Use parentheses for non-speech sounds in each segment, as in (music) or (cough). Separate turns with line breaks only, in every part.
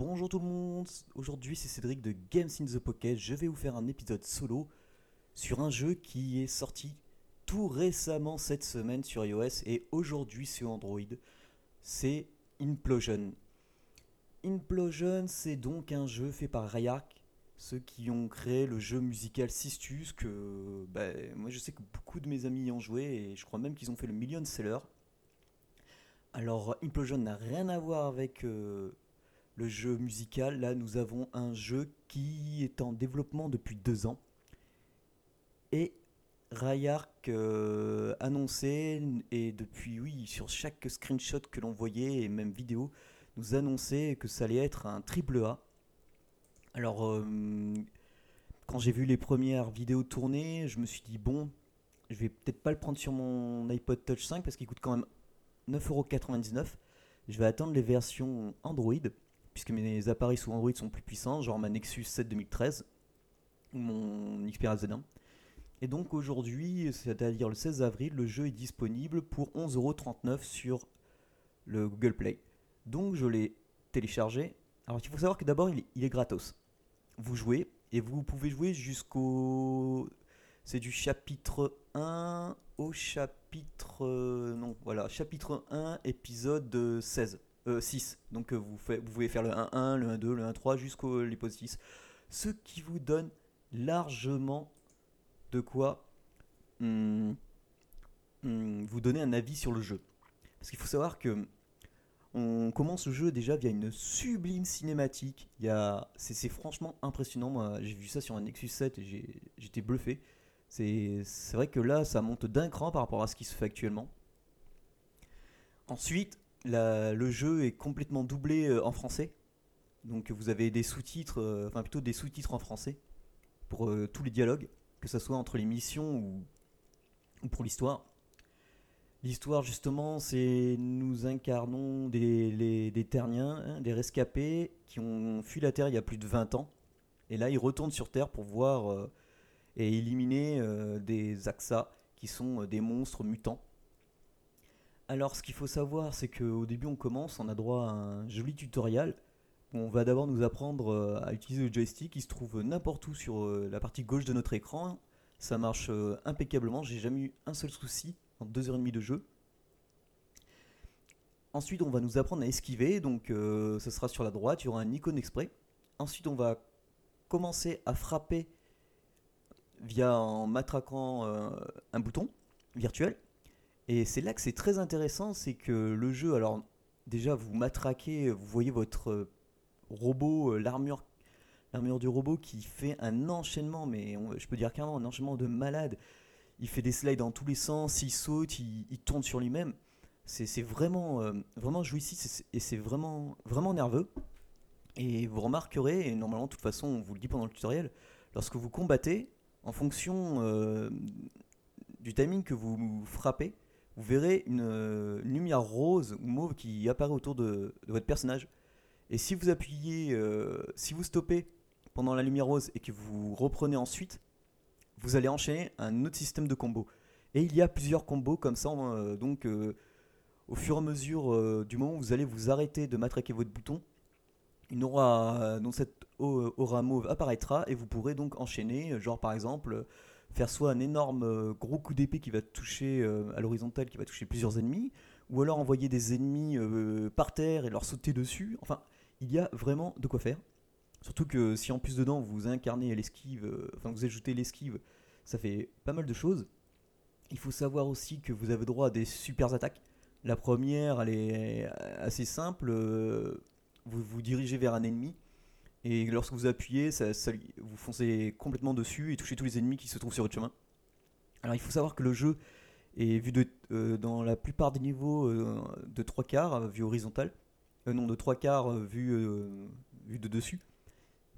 Bonjour tout le monde, aujourd'hui c'est Cédric de Games in the Pocket. Je vais vous faire un épisode solo sur un jeu qui est sorti tout récemment cette semaine sur iOS et aujourd'hui sur Android. C'est Implosion. Implosion, c'est donc un jeu fait par Rayark, ceux qui ont créé le jeu musical Sistus, que bah, moi je sais que beaucoup de mes amis y ont joué et je crois même qu'ils ont fait le million seller. Alors Implosion n'a rien à voir avec euh, le jeu musical. Là nous avons un jeu qui est en développement depuis deux ans. Et Rayark euh, annonçait, et depuis oui, sur chaque screenshot que l'on voyait et même vidéo, nous annonçait que ça allait être un triple A. Alors, euh, quand j'ai vu les premières vidéos tourner, je me suis dit, bon, je vais peut-être pas le prendre sur mon iPod Touch 5 parce qu'il coûte quand même 9,99€. Je vais attendre les versions Android, puisque mes appareils sous Android sont plus puissants, genre ma Nexus 7 2013 ou mon Xperia Z1. Et donc aujourd'hui, c'est-à-dire le 16 avril, le jeu est disponible pour 11,39€ sur le Google Play. Donc je l'ai téléchargé. Alors il faut savoir que d'abord il, il est gratos. Vous jouez et vous pouvez jouer jusqu'au... C'est du chapitre 1 au chapitre... non, voilà, chapitre 1, épisode 16. Euh, 6. Donc euh, vous, pouvez faire le 1-1, le 1-2, le 1-3 jusqu'au l'épisode 6. Ce qui vous donne largement de quoi hum, hum, vous donner un avis sur le jeu. Parce qu'il faut savoir que on commence le jeu déjà via une sublime cinématique. C'est, franchement impressionnant. Moi, j'ai vu ça sur un Nexus 7 et j'étais bluffé. C'est vrai que là, ça monte d'un cran par rapport à ce qui se fait actuellement. Ensuite, le jeu est complètement doublé euh, en français. Donc vous avez des sous-titres, euh, enfin plutôt des sous-titres en français pour euh, tous les dialogues, que ce soit entre les missions ou, ou pour l'histoire. L'histoire, justement, c'est nous incarnons des, Terriens, hein, des rescapés qui ont fui la Terre il y a plus de 20 ans. Et là, ils retournent sur Terre pour voir et éliminer des Axa, qui sont des monstres mutants. Alors, ce qu'il faut savoir, c'est qu'au début, on commence, on a droit à un joli tutoriel. On va d'abord nous apprendre euh, à utiliser le joystick qui se trouve n'importe où sur euh, la partie gauche de notre écran. Ça marche euh, impeccablement, j'ai jamais eu un seul souci en 2h30 de jeu. Ensuite, on va nous apprendre à esquiver, donc ce sera sur la droite, il y aura un icône exprès. Ensuite, on va commencer à frapper via en matraquant un bouton virtuel. Et c'est là que c'est très intéressant, c'est que le jeu, alors déjà vous matraquez, vous voyez votre euh, robot, euh, l'armure, l'armure du robot qui fait un enchaînement, mais je peux dire carrément un enchaînement de malade. Il fait des slides dans tous les sens, il saute, il, tourne sur lui-même. C'est, vraiment, euh, vraiment jouissif et c'est vraiment, vraiment nerveux. Et vous remarquerez, et normalement de toute façon on vous le dit pendant le tutoriel, lorsque vous combattez, en fonction du timing que vous frappez, vous verrez une, euh, une lumière rose ou mauve qui apparaît autour de, votre personnage. Et si vous appuyez, euh, si vous stoppez pendant la lumière rose et que vous reprenez ensuite, vous allez enchaîner un autre système de combos. Et il y a plusieurs combos comme ça, euh, donc euh, au fur et à mesure du moment où vous allez vous arrêter de matraquer votre bouton, une aura, donc cette au- aura mauve apparaîtra et vous pourrez donc enchaîner, genre par exemple faire soit un énorme euh, gros coup d'épée qui va toucher euh, à l'horizontale, qui va toucher plusieurs ennemis, ou alors envoyer des ennemis euh, par terre et leur sauter dessus. Enfin, il y a vraiment de quoi faire. Surtout que si en plus dedans vous incarnez l'esquive, enfin vous ajoutez l'esquive, ça fait pas mal de choses. Il faut savoir aussi que vous avez droit à des super attaques. La première, elle est assez simple. Vous vous dirigez vers un ennemi et lorsque vous appuyez, vous foncez complètement dessus et touchez tous les ennemis qui se trouvent sur votre chemin. Alors il faut savoir que le jeu est vu de, euh, dans la plupart des niveaux euh, de 3 quarts, euh, vue horizontale. Euh, non, de 3 quarts vue, vue de dessus,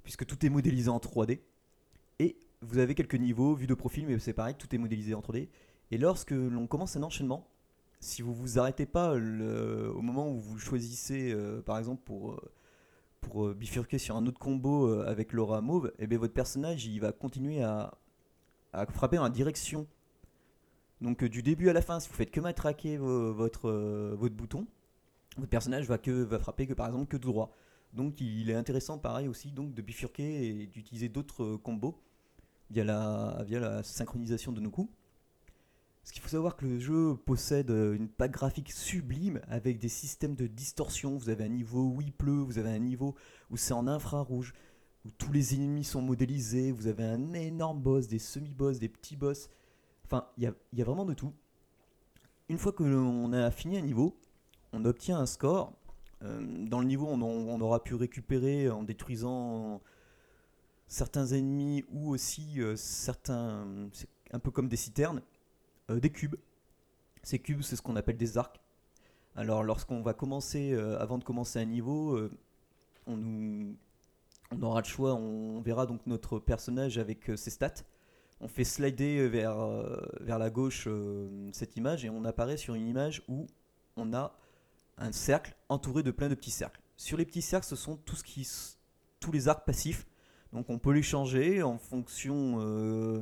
puisque tout est modélisé en 3D. Et vous avez quelques niveaux vue de profil, mais c'est pareil, tout est modélisé en 3D. Et lorsque l'on commence un enchaînement, si vous vous arrêtez pas au moment où vous choisissez, par exemple, pour, pour euh, bifurquer sur un autre combo euh, avec l'aura mauve, et bien votre personnage il va continuer à, frapper la direction. Donc euh, du début à la fin, si vous faites que matraquer vo- votre, votre bouton, votre personnage va, va frapper que par exemple que tout droit. Donc il est intéressant pareil aussi donc de bifurquer et d'utiliser d'autres combos via la, via la synchronisation de nos coups. Ce qu'il faut savoir que le jeu possède euh, une patte graphique sublime avec des systèmes de distorsion. Vous avez un niveau où il pleut, vous avez un niveau où c'est en infrarouge, où tous les ennemis sont modélisés, vous avez un énorme boss, des semi-boss, des petits boss. Enfin, il y a, vraiment de tout. Une fois que l'on a fini un niveau, on obtient un score. Euh, dans le niveau, on, on aura pu récupérer en détruisant certains ennemis ou aussi euh, certains, c'est un peu comme des citernes, euh, des cubes. Ces cubes, c'est ce qu'on appelle des arcs. Alors, lorsqu'on va commencer, euh, avant de commencer un niveau, euh, on, aura le choix, on verra donc notre personnage avec ses stats. On fait slider vers, vers la gauche cette image et on apparaît sur une image où on a un cercle entouré de plein de petits cercles. Sur les petits cercles, ce sont tous les arcs passifs. Donc on peut les changer en fonction. euh,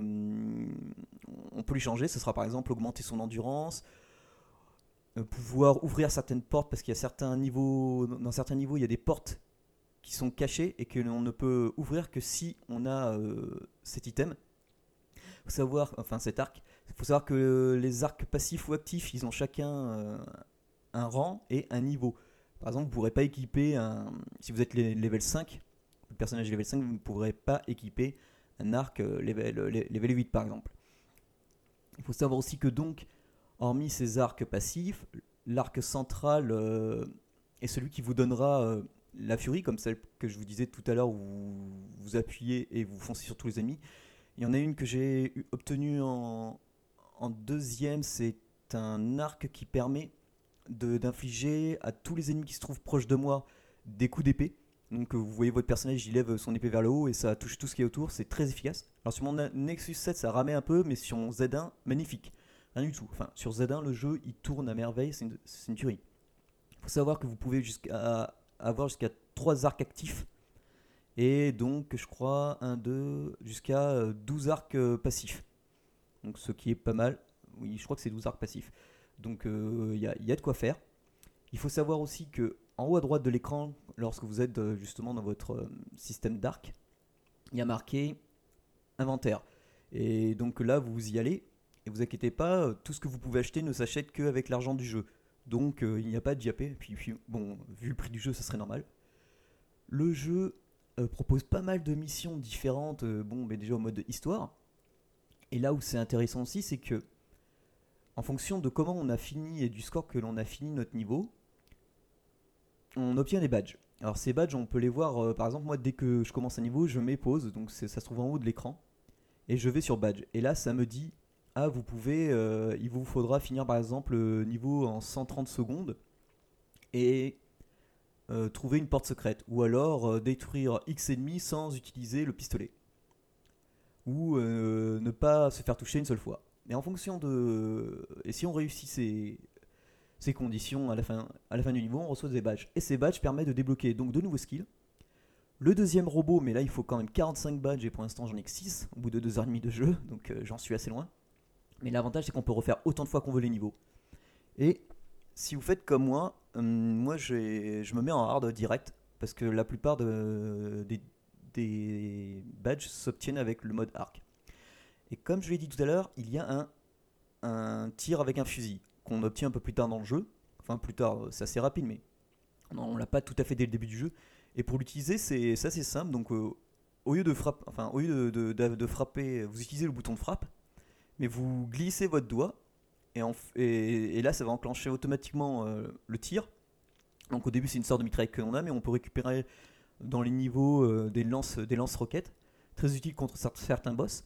on peut les changer. Ce sera par exemple augmenter son endurance, euh, pouvoir ouvrir certaines portes parce qu'il y a certains niveaux, dans certains niveaux, il y a des portes qui sont cachées et que l'on ne peut ouvrir que si on a euh, cet item. Faut savoir, enfin cet arc. Il faut savoir que les arcs passifs ou actifs, ils ont chacun un rang et un niveau. Par exemple, vous ne pourrez pas équiper un. Si vous êtes le- level 5, le personnage level 5, vous ne pourrez pas équiper un arc euh, level, euh, level 8 par exemple. Il faut savoir aussi que donc, hormis ces arcs passifs, l'arc central euh, est celui qui vous donnera la furie, comme celle que je vous disais tout à l'heure où vous, vous appuyez et vous foncez sur tous les ennemis. Il y en a une que j'ai obtenue en, en deuxième, c'est un arc qui permet d'infliger à tous les ennemis qui se trouvent proches de moi des coups d'épée. Donc euh, vous voyez votre personnage, il lève son épée vers le haut et ça touche tout ce qui est autour, c'est très efficace. Alors sur mon Nexus 7 ça ramait un peu, mais sur mon Z1, magnifique. Rien du tout. Enfin, sur Z1 le jeu il tourne à merveille, c'est une, une tuerie. Il faut savoir que vous pouvez jusqu'à avoir jusqu'à 3 arcs actifs. Et donc je crois 1, 2, jusqu'à euh, 12 arcs euh, passifs. Donc ce qui est pas mal. Oui, je crois que c'est 12 arcs passifs. Donc il y, a, y a de quoi faire. Il faut savoir aussi que en haut à droite de l'écran, lorsque vous êtes euh, justement dans votre euh, système d'arc, il y a marqué inventaire. Et donc là, vous y allez. Et vous inquiétez pas, euh, tout ce que vous pouvez acheter ne s'achète qu'avec l'argent du jeu. Donc il n'y a pas de diapé. Puis, puis, bon, vu le prix du jeu, ça serait normal. Le jeu propose pas mal de missions différentes. bon, mais déjà au mode histoire. Et là où c'est intéressant aussi, c'est que en fonction de comment on a fini et du score que l'on a fini notre niveau, on obtient des badges. Alors ces badges, on peut les voir, euh, par exemple moi dès que je commence un niveau, je mets pause, donc ça se trouve en haut de l'écran, et je vais sur badge. Et là ça me dit, ah vous pouvez, euh, il vous faudra finir par exemple le niveau en 130 secondes, et euh, trouver une porte secrète, ou alors euh, détruire X ennemis sans utiliser le pistolet. Ou euh, ne pas se faire toucher une seule fois. Mais en fonction de... Et si on réussit ces, ces conditions à la, fin, à la fin du niveau, on reçoit des badges. Et ces badges permettent de débloquer donc de nouveaux skills. Le deuxième robot, mais là il faut quand même 45 badges et pour l'instant j'en ai que 6 au bout de 2h30 de jeu, donc euh, j'en suis assez loin. Mais l'avantage c'est qu'on peut refaire autant de fois qu'on veut les niveaux. Et si vous faites comme moi, hum, moi je me mets en hard direct parce que la plupart de- des, des badges s'obtiennent avec le mode arc. Et comme je l'ai dit tout à l'heure, il y a un, un tir avec un fusil qu'on obtient un peu plus tard dans le jeu. Enfin, plus tard, c'est assez rapide, mais on l'a pas tout à fait dès le début du jeu. Et pour l'utiliser, c'est assez simple. Donc, euh, au lieu de frapper, enfin, au lieu de, de- frapper, vous utilisez le bouton de frappe, mais vous glissez votre doigt, et, là, ça va enclencher automatiquement euh, le tir. Donc, au début, c'est une sorte de mitraille que l'on a, mais on peut récupérer dans les niveaux euh, des lance des lance-roquettes, très utile contre cer- certains boss.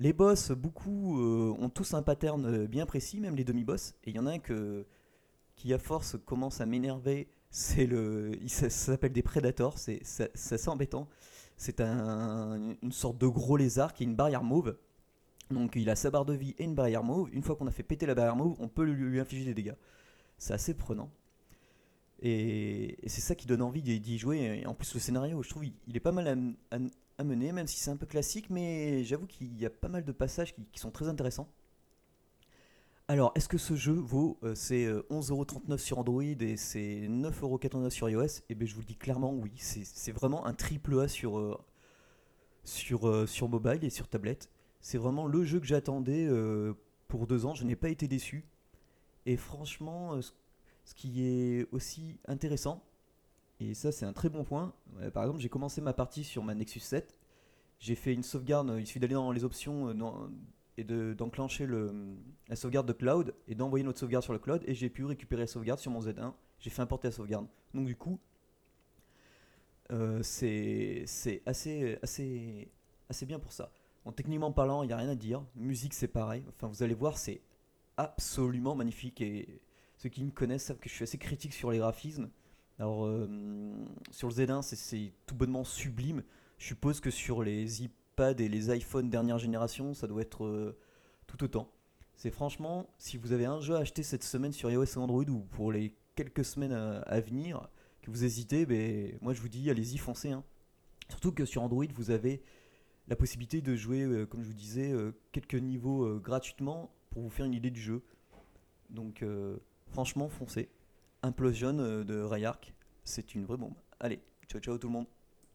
Les boss, beaucoup euh, ont tous un pattern euh, bien précis, même les demi-boss. Et il y en a un que, qui, à force, commence à m'énerver. (laughs) C'est le, il s'appelle des Predators. C'est assez embêtant. C'est un- une sorte de gros lézard qui a une barrière mauve. Donc il a sa barre de vie et une barrière mauve. Une fois qu'on a fait péter la barrière mauve, on peut lui, infliger des dégâts. C'est assez prenant. Et, c'est ça qui donne envie d'y jouer. Et en plus, le scénario, je trouve, il, est pas mal à- à mener, même si c'est un peu classique, mais j'avoue qu'il y a pas mal de passages qui, sont très intéressants. Alors, est-ce que ce jeu vaut euh, euh, 11,39€ sur Android et c'est 9,89€ sur iOS? Eh bien, je vous le dis clairement, oui. C'est vraiment un triple A sur, euh, sur, euh, sur mobile et sur tablette. C'est vraiment le jeu que j'attendais euh, pour deux ans. Je n'ai pas été déçu. Et franchement, euh, ce qui est aussi intéressant, et ça c'est un très bon point, euh, par exemple, j'ai commencé ma partie sur ma Nexus 7. J'ai fait une sauvegarde, il suffit d'aller dans les options euh, et de- d'enclencher le, la sauvegarde de cloud et d'envoyer notre sauvegarde sur le cloud et j'ai pu récupérer la sauvegarde sur mon Z1. J'ai fait importer la sauvegarde. Donc du coup, euh, c'est assez, assez, assez bien pour ça. Techniquement parlant, il n'y a rien à dire. Musique, c'est pareil. Enfin, vous allez voir, c'est absolument magnifique. Et ceux qui me connaissent savent que je suis assez critique sur les graphismes. Alors, euh, sur le Z1, c'est- tout bonnement sublime. Je suppose que sur les iPads et les iPhones dernière génération, ça doit être euh, tout autant. C'est franchement, si vous avez un jeu à acheter cette semaine sur iOS et Android ou pour les quelques semaines à, à venir, que vous hésitez, ben, moi je vous dis, allez-y, foncez. hein. Surtout que sur Android, vous avez la possibilité de jouer, euh, comme je vous disais, euh, quelques niveaux euh, gratuitement pour vous faire une idée du jeu. Donc, euh, franchement, foncez. Implosion euh, de Rayark, c'est une vraie bombe. Allez, ciao ciao tout le monde.